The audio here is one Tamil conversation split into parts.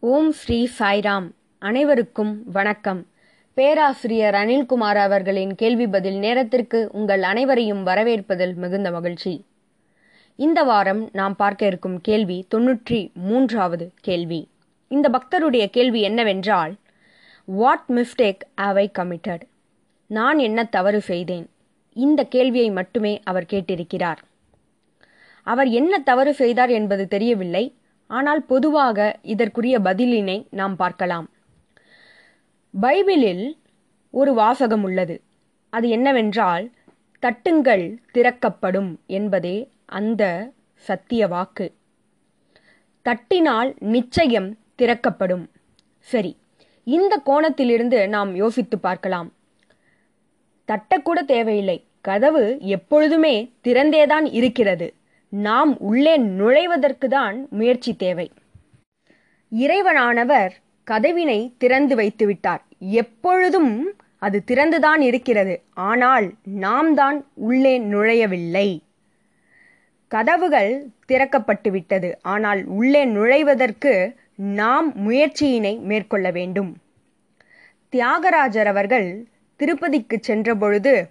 ஓம் ஸ்ரீ சாய்ராம். அனைவருக்கும் வணக்கம். பேராசிரியர் அனில்குமார் அவர்களின் கேள்வி பதில் நேரத்திற்கு உங்கள் அனைவரையும் வரவேற்பதில் மிகுந்த மகிழ்ச்சி. இந்த வாரம் நாம் பார்க்க இருக்கும் கேள்வி தொன்னூற்றி மூன்றாவது கேள்வி. இந்த பக்தருடைய கேள்வி என்னவென்றால் வாட் மிஸ்டேக் ஐ கமிட்டட் நான் என்ன தவறு செய்தேன்? இந்த கேள்வியை மட்டுமே அவர் கேட்டிருக்கிறார். அவர் என்ன தவறு செய்தார் என்பது தெரியவில்லை. ஆனால் பொதுவாக இதற்குரிய பதிலினை நாம் பார்க்கலாம். பைபிளில் ஒரு வாசகம் உள்ளது. அது என்னவென்றால் தட்டுங்கள் திறக்கப்படும் என்பதே அந்த சத்திய வாக்கு. தட்டினால் நிச்சயம் திறக்கப்படும் சரி இந்த கோணத்திலிருந்து நாம் யோசித்து பார்க்கலாம். தட்டக்கூட தேவையில்லை. கதவு எப்பொழுதுமே திறந்தேதான் இருக்கிறது. நாம் உள்ளே நுழைவதற்கு தான் முயற்சி தேவை. இறைவனானவர் கதவினை திறந்து வைத்து விட்டார் எப்பொழுதும் அது திறந்துதான் இருக்கிறது. ஆனால் நாம் தான் உள்ளே நுழையவில்லை. கதவுகள் திறக்கப்பட்டுவிட்டது ஆனால் உள்ளே நுழைவதற்கு நாம் முயற்சியினை மேற்கொள்ள வேண்டும். தியாகராஜர் அவர்கள் திருப்பதிக்கு சென்றபொழுது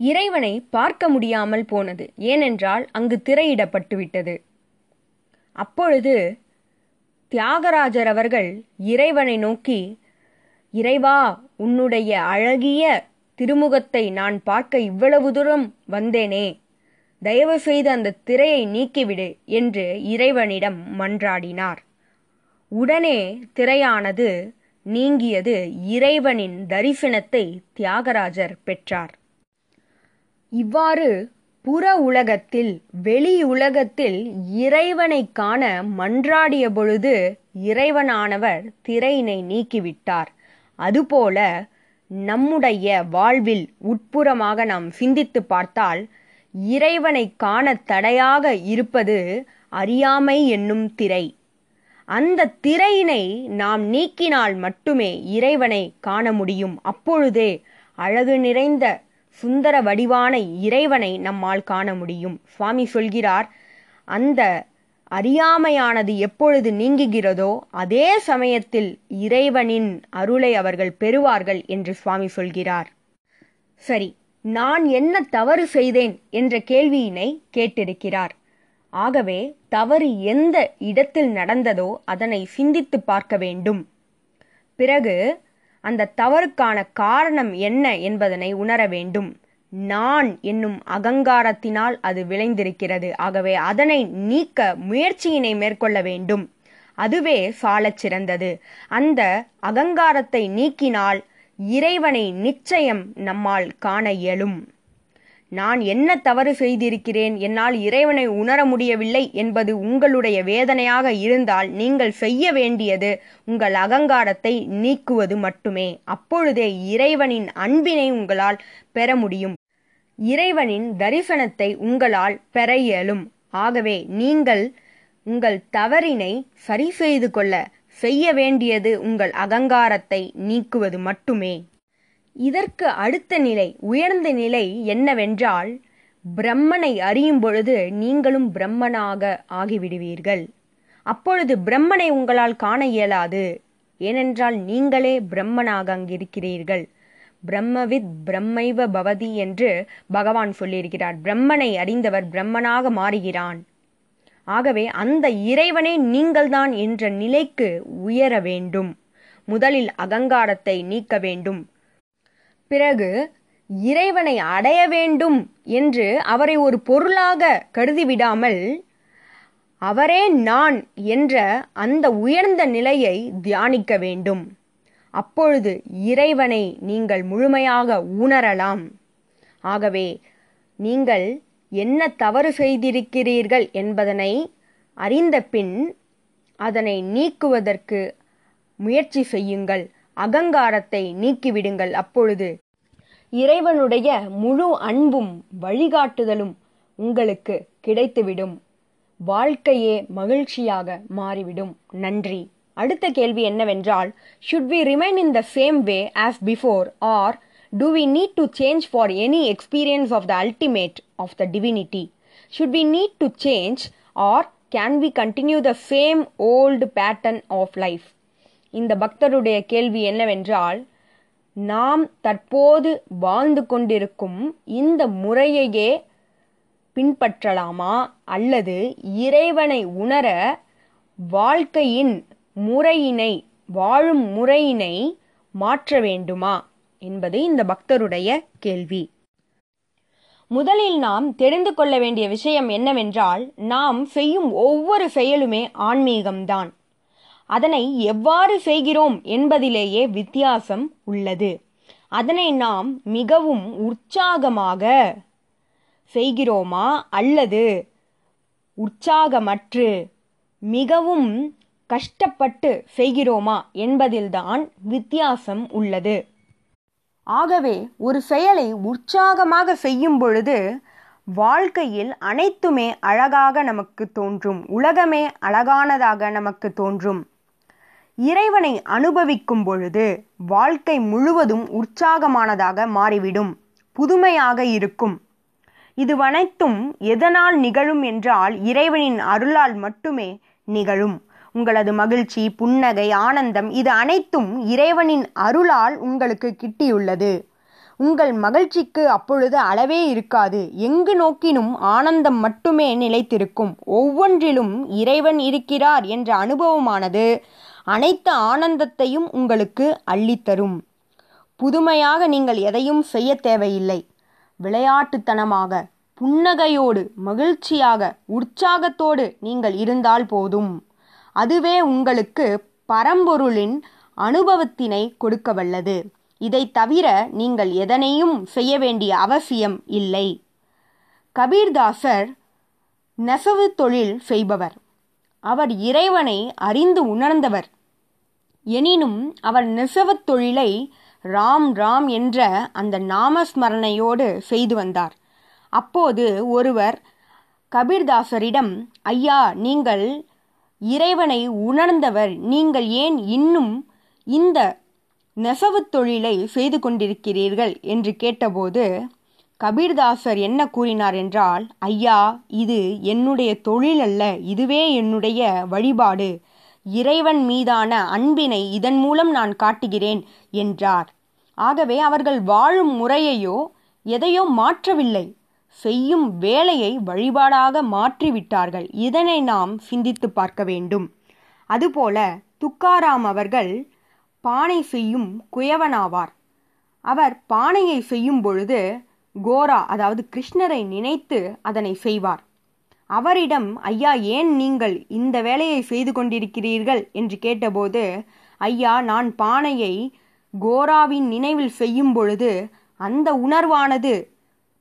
இறைவனை பார்க்க முடியாமல் போனது. ஏனென்றால் அங்கு திரையிடப்பட்டுவிட்டது. அப்பொழுது தியாகராஜர் அவர்கள் இறைவனை நோக்கி இறைவா உன்னுடைய அழகிய திருமுகத்தை நான் பார்க்க இவ்வளவு தூரம் வந்தேனே. தயவு செய்து அந்த திரையை நீக்கிவிடு என்று இறைவனிடம் மன்றாடினார். உடனே திரையானது நீங்கியது இறைவனின் தரிசனத்தை தியாகராஜர் பெற்றார். இவ்வாறு புற உலகத்தில் வெளி உலகத்தில் இறைவனை காண மன்றாடிய பொழுது இறைவனானவர் திரையினை நீக்கிவிட்டார். அதுபோல நம்முடைய வாழ்வில் உட்புறமாக நாம் சிந்தித்து பார்த்தால் இறைவனை காண தடையாக இருப்பது அறியாமை என்னும் திரை. அந்த திரையினை நாம் நீக்கினால் மட்டுமே இறைவனை காண முடியும். அப்பொழுதே அழகு நிறைந்த சுந்தர வடிவான இறைவனை நம்மால் காண முடியும். சுவாமி சொல்கிறார் அந்த அறியாமையானது எப்பொழுது நீங்குகிறதோ அதே சமயத்தில் இறைவனின் அருளை அவர்கள் பெறுவார்கள் என்று சுவாமி சொல்கிறார். சரி நான் என்ன தவறு செய்தேன் என்ற கேள்வியினை கேட்டிருக்கிறார். ஆகவே தவறு எந்த இடத்தில் நடந்ததோ அதனை சிந்தித்து பார்க்க வேண்டும். பிறகு அந்த தவறுக்கான காரணம் என்ன என்பதனை உணர வேண்டும். நான் என்னும் அகங்காரத்தினால் அது விளைந்திருக்கிறது. ஆகவே அதனை நீக்க முயற்சியினை மேற்கொள்ள வேண்டும். அதுவே சாலச் சிறந்தது. அந்த அகங்காரத்தை நீக்கினால் இறைவனை நிச்சயம் நம்மால் காண இயலும். நான் என்ன தவறு செய்திருக்கிறேன்? என்னால் இறைவனை உணர முடியவில்லை என்பது உங்களுடைய வேதனையாக இருந்தால் நீங்கள் செய்ய வேண்டியது உங்கள் அகங்காரத்தை நீக்குவது மட்டுமே. அப்பொழுதே இறைவனின் அன்பினை உங்களால் பெற முடியும். இறைவனின் தரிசனத்தை உங்களால் பெற இயலும். ஆகவே நீங்கள் உங்கள் தவறினை சரி செய்து கொள்ள செய்ய வேண்டியது உங்கள் அகங்காரத்தை நீக்குவது மட்டுமே. இதற்கு அடுத்த நிலை உயர்ந்த நிலை என்னவென்றால் பிரம்மனை அறியும் பொழுது நீங்களும் பிரம்மனாக ஆகிவிடுவீர்கள். அப்பொழுது பிரம்மனை உங்களால் காண இயலாது. ஏனென்றால் நீங்களே பிரம்மனாக அங்கிருக்கிறீர்கள். பிரம்மவித் பிரம்மைவ பவதி என்று பகவான் சொல்லியிருக்கிறார். பிரம்மனை அறிந்தவர் பிரம்மனாக மாறுகிறான். ஆகவே அந்த இறைவனே நீங்கள்தான் என்ற நிலைக்கு உயர வேண்டும். முதலில் அகங்காரத்தை நீக்க வேண்டும். பிறகு இறைவனை அடைய வேண்டும் என்று அவரை ஒரு பொருளாக கருதிவிடாமல் அவரே நான் என்ற அந்த உயர்ந்த நிலையை தியானிக்க வேண்டும். அப்பொழுது இறைவனை நீங்கள் முழுமையாக உணரலாம். ஆகவே நீங்கள் என்ன தவறு செய்திருக்கிறீர்கள் என்பதனை அறிந்த பின் அதனை நீக்குவதற்கு முயற்சி செய்யுங்கள். அகங்காரத்தை நீக்கிவிடுங்கள் அப்பொழுது. இறைவனுடைய முழு அன்பும் வழிகாட்டுதலும் உங்களுக்கு கிடைத்துவிடும். வாழ்க்கையே மகிழ்ச்சியாக மாறிவிடும். நன்றி. அடுத்த கேள்வி என்னவென்றால் should we remain in the same way as before or do we need to change for any experience of the ultimate of the divinity should we need to change or can we continue the same old pattern of life இந்த பக்தருடைய கேள்வி என்னவென்றால் நாம் தற்போது வாழ்ந்து கொண்டிருக்கும் இந்த முறையையே பின்பற்றலாமா? அல்லது இறைவனை உணர வாழ்க்கையின் முறையினை வாழும் முறையினை மாற்ற வேண்டுமா? என்பது இந்த பக்தருடைய கேள்வி. முதலில் நாம் தெரிந்து கொள்ள வேண்டிய விஷயம் என்னவென்றால் நாம் செய்யும் ஒவ்வொரு செயலுமே ஆன்மீகம்தான். அதனை எவ்வாறு செய்கிறோம் என்பதிலேயே வித்தியாசம் உள்ளது. அதனை நாம் மிகவும் உற்சாகமாக செய்கிறோமா அல்லது உற்சாகமற்று மிகவும் கஷ்டப்பட்டு செய்கிறோமா என்பதில்தான் வித்தியாசம் உள்ளது. ஆகவே ஒரு செயலை உற்சாகமாக செய்யும் பொழுது வாழ்க்கையில் அனைத்துமே அழகாக நமக்கு தோன்றும். உலகமே அழகானதாக நமக்கு தோன்றும். இறைவனை அனுபவிக்கும் பொழுது வாழ்க்கை முழுவதும் உற்சாகமானதாக மாறிவிடும். புதுமையாக இருக்கும். இதுவனைத்தும் எதனால் நிகழும் என்றால் இறைவனின் அருளால் மட்டுமே நிகழும். உங்களது மகிழ்ச்சி புன்னகை ஆனந்தம் இது அனைத்தும் இறைவனின் அருளால் உங்களுக்கு கிட்டியுள்ளது. உங்கள் மகிழ்ச்சிக்கு அப்பொழுது அளவே இருக்காது. எங்கு நோக்கினும் ஆனந்தம் மட்டுமே நிலைத்திருக்கும். ஒவ்வொன்றிலும் இறைவன் இருக்கிறார் என்ற அனுபவமானது அனைத்து ஆனந்தத்தையும் உங்களுக்கு அள்ளித்தரும் புதுமையாக நீங்கள் எதையும் செய்ய தேவையில்லை. விளையாட்டுத்தனமாக புன்னகையோடு மகிழ்ச்சியாக உற்சாகத்தோடு நீங்கள் இருந்தால் போதும். அதுவே உங்களுக்கு பரம்பொருளின் அனுபவத்தினை கொடுக்க வல்லது. இதை தவிர நீங்கள் எதனையும் செய்ய வேண்டிய அவசியம் இல்லை. கபீர்தாசர் நெசவு தொழில் செய்பவர். அவர் இறைவனை அறிந்து உணர்ந்தவர். எனினும் அவர் நெசவுத் தொழிலை ராம் ராம் என்ற அந்த நாமஸ்மரணையோடு செய்து வந்தார். அப்போது ஒருவர் கபீர்தாசரிடம் ஐயா நீங்கள் இறைவனை உணர்ந்தவர் நீங்கள் ஏன் இன்னும் இந்த நெசவுத் தொழிலை செய்து கொண்டிருக்கிறீர்கள்? என்று கேட்டபோது கபீர்தாசர் என்ன கூறினார் என்றால் ஐயா இது என்னுடைய தொழில் அல்ல இதுவே என்னுடைய வழிபாடு. இறைவன் மீதான அன்பினை இதன் மூலம் நான் காட்டுகிறேன் என்றார். ஆகவே அவர்கள் வாழும் முறையையோ எதையோ மாற்றவில்லை. செய்யும் வேலையை வழிபாடாக மாற்றிவிட்டார்கள். இதனை நாம் சிந்தித்து பார்க்க வேண்டும். அதுபோல துக்காராம் அவர்கள் பானை செய்யும் குயவனாவார். அவர் பானையை செய்யும் பொழுது கோரா அதாவது கிருஷ்ணரை நினைத்து அதனை செய்வார். அவரிடம் ஐயா ஏன் நீங்கள் இந்த வேலையை செய்து கொண்டிருக்கிறீர்கள்? என்று கேட்டபோது ஐயா நான் பானையை கோராவின் நினைவில் செய்யும் பொழுது அந்த உணர்வானது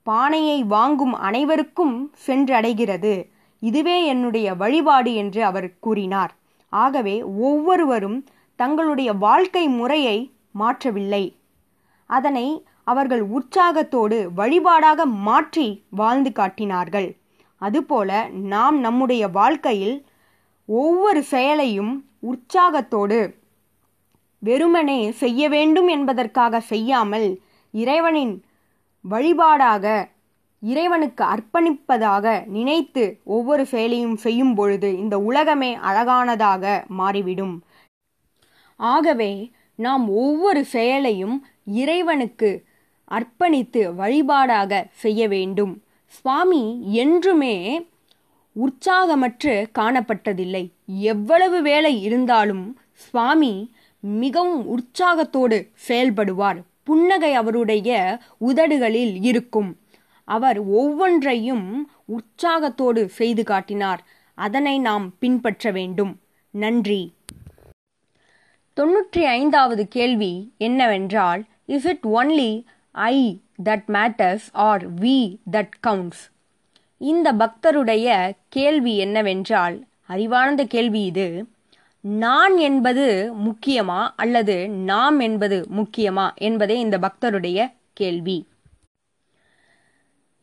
பானையை வாங்கும் அனைவருக்கும் சென்றடைகிறது. இதுவே என்னுடைய வழிபாடு என்று அவர் கூறினார். ஆகவே ஒவ்வொருவரும் தங்களுடைய வாழ்க்கை முறையை மாற்றவில்லை. அதனை அவர்கள் உற்சாகத்தோடு வழிபாடாக மாற்றி வாழ்ந்து காட்டினார்கள். அதுபோல நாம் நம்முடைய வாழ்க்கையில் ஒவ்வொரு செயலையும் உற்சாகத்தோடு வெறுமனே செய்ய வேண்டும் என்பதற்காக செய்யாமல் இறைவனின் வழிபாடாக இறைவனுக்கு அர்ப்பணிப்பதாக நினைத்து ஒவ்வொரு செயலையும் செய்யும் பொழுது இந்த உலகமே அழகானதாக மாறிவிடும். ஆகவே நாம் ஒவ்வொரு செயலையும் இறைவனுக்கு அர்ப்பணித்து வழிபாடாக செய்ய வேண்டும். சுவாமி என்றுமே உற்சாகமற்று காணப்பட்டதில்லை. எவ்வளவு வேலை இருந்தாலும் சுவாமி மிகவும் உற்சாகத்தோடு செயல்படுவார். புன்னகை அவருடைய உதடுகளில் இருக்கும். அவர் ஒவ்வொன்றையும் உற்சாகத்தோடு செய்து காட்டினார். அதனை நாம் பின்பற்ற வேண்டும். நன்றி. தொன்னூற்றி ஐந்தாவது கேள்வி என்னவென்றால் is it only I that matters or we that counts இந்த பக்தருடைய கேள்வி என்னவென்றால் அறிவானந்த கேள்வி இது நான் என்பது முக்கியமா அல்லது நாம் என்பது முக்கியமா என்பதே இந்த பக்தருடைய கேள்வி.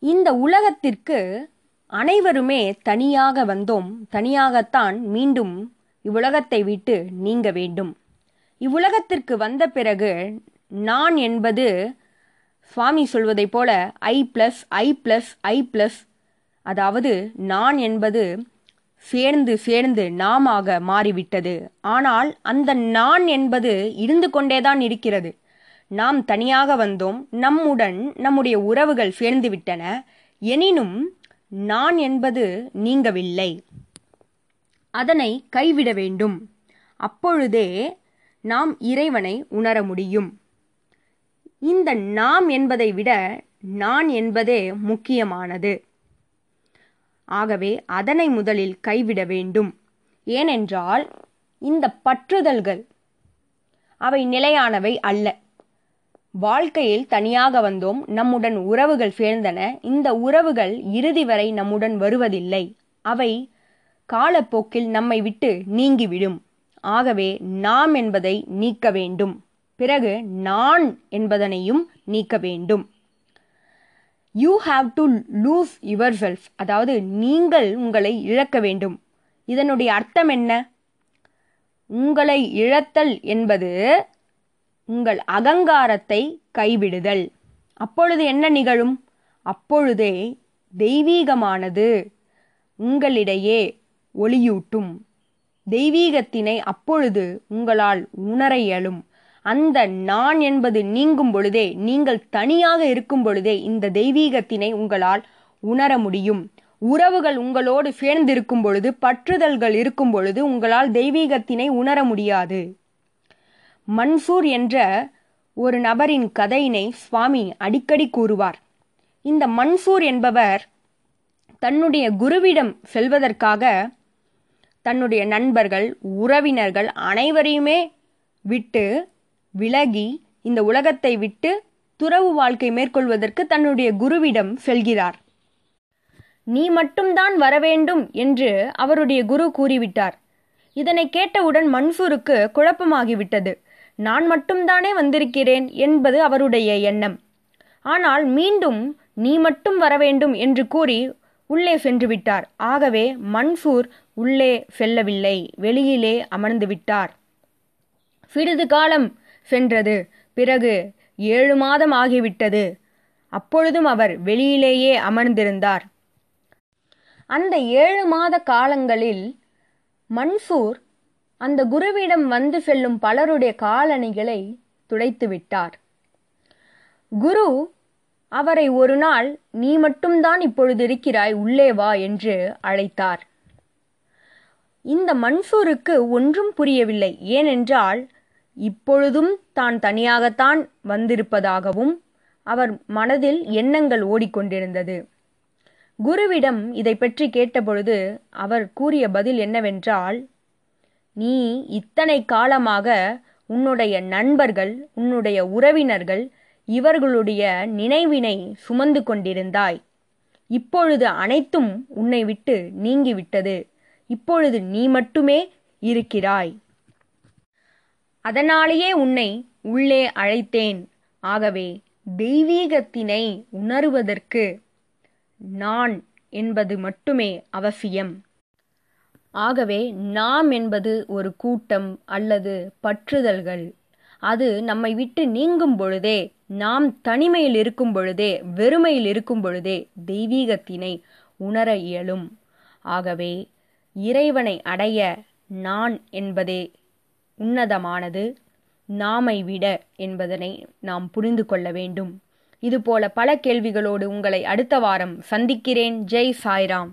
இந்த உலகத்திற்கு அனைவருமே தனியாக வந்தோம் தனியாகத்தான் மீண்டும் இவ்வுலகத்தை விட்டு நீங்க வேண்டும். இவ்வுலகத்திற்கு வந்த பிறகு நான் என்பது சுவாமி சொல்வதைப் போல I plus I plus I plus அதாவது நான் என்பது சேர்ந்து சேர்ந்து நாமாக மாறிவிட்டது. ஆனால் அந்த நான் என்பது இருந்து கொண்டேதான் இருக்கிறது. நாம் தனியாக வந்தோம் நம்முடன் நம்முடைய உறவுகள் சேர்ந்து விட்டன. எனினும் நான் என்பது நீங்கவில்லை. அதனை கைவிட வேண்டும். அப்பொழுதே நாம் இறைவனை உணர முடியும். இந்த நாம் என்பதை விட நான் என்பதே முக்கியமானது. ஆகவே அதனை முதலில் கைவிட வேண்டும். ஏனென்றால் இந்த பற்றுதல்கள் அவை நிலையானவை அல்ல. வாழ்க்கையில் தனியாக வந்தோம் நம்முடன் உறவுகள் சேர்ந்தன. இந்த உறவுகள் இறுதி வரை நம்முடன் வருவதில்லை. அவை காலப்போக்கில் நம்மை விட்டு நீங்கிவிடும். ஆகவே நாம் என்பதை நீக்க வேண்டும். பிறகு நான் என்பதனையும் நீக்க வேண்டும். You have to lose yourself அதாவது நீங்கள் உங்களை இழக்க வேண்டும். இதனுடைய அர்த்தம் என்ன? உங்களை இழத்தல் என்பது உங்கள் அகங்காரத்தை கைவிடுதல். அப்பொழுது என்ன நிகழும்? அப்பொழுதே தெய்வீகமானது உங்களிடையே ஒளியூட்டும். தெய்வீகத்தினை அப்பொழுது உங்களால் உணர இயலும். அந்த நான் என்பது நீங்கும் பொழுதே நீங்கள் தனியாக இருக்கும் பொழுதே இந்த தெய்வீகத்தினை உங்களால் உணர முடியும். உறவுகள் உங்களோடு சேர்ந்திருக்கும் பொழுது பற்றுதல்கள் இருக்கும் பொழுது உங்களால் தெய்வீகத்தினை உணர முடியாது. மன்சூர் என்ற ஒரு நபரின் கதையினை சுவாமி அடிக்கடி கூறுவார். இந்த மன்சூர் என்பவர் தன்னுடைய குருவிடம் செல்வதற்காக தன்னுடைய நண்பர்கள் உறவினர்கள் அனைவரையுமே விட்டு விலகி இந்த உலகத்தை விட்டு துறவு வாழ்க்கை மேற்கொள்வதற்கு தன்னுடைய குருவிடம் செல்கிறார். நீ மட்டும்தான் வரவேண்டும் என்று அவருடைய குரு கூறிவிட்டார். இதனை கேட்டவுடன் மன்சூருக்கு குழப்பமாகிவிட்டது. நான் மட்டும்தானே வந்திருக்கிறேன் என்பது அவருடைய எண்ணம். ஆனால் மீண்டும் நீ மட்டும் வரவேண்டும் என்று கூறி உள்ளே சென்று விட்டார் ஆகவே மன்சூர் உள்ளே செல்லவில்லை வெளியிலே அமர்ந்து விட்டார் சிறிது காலம் சென்றது. பிறகு ஏழு மாதம் ஆகிவிட்டது. அப்பொழுதும் அவர் வெளியிலேயே அமர்ந்திருந்தார். அந்த ஏழு மாத காலங்களில் மன்சூர் அந்த குருவிடம் வந்து செல்லும் பலருடைய காலணிகளை துடைத்து விட்டார். குரு அவரை ஒரு நாள் நீ மட்டும்தான் இப்பொழுது இருக்கிறாய் உள்ளே வா என்று அழைத்தார். இந்த மன்சூருக்கு ஒன்றும் புரியவில்லை. ஏனென்றால் இப்பொழுதும் தான் தனியாகத்தான் வந்திருப்பதாகவும் அவர் மனதில் எண்ணங்கள் ஓடிக்கொண்டிருந்தது. குருவிடம் இதை பற்றி கேட்டபொழுது அவர் கூறிய பதில் என்னவென்றால் நீ இத்தனை காலமாக உன்னுடைய நண்பர்கள் உன்னுடைய உறவினர்கள் இவர்களுடைய நினைவினை சுமந்து கொண்டிருந்தாய். இப்பொழுது அனைத்தும் உன்னை விட்டு நீங்கிவிட்டது. இப்பொழுது நீ மட்டுமே இருக்கிறாய். அதனாலேயே உன்னை உள்ளே அழைத்தேன். ஆகவே தெய்வீகத்தினை உணருவதற்கு நான் என்பது மட்டுமே அவசியம். ஆகவே நாம் என்பது ஒரு கூட்டம் அல்லது பற்றுதல்கள். அது நம்மை விட்டு நீங்கும் பொழுதே நாம் தனிமையில் இருக்கும் பொழுதே வெறுமையில் இருக்கும் பொழுதே தெய்வீகத்தினை உணர இயலும். ஆகவே இறைவனை அடைய நான் என்பதே உன்னதமானது. நாமை விட என்பதனை நாம் புரிந்து கொள்ள வேண்டும். இதுபோல பல கேள்விகளோடு உங்களை அடுத்த வாரம் சந்திக்கிறேன். ஜெய் சாய்ராம்.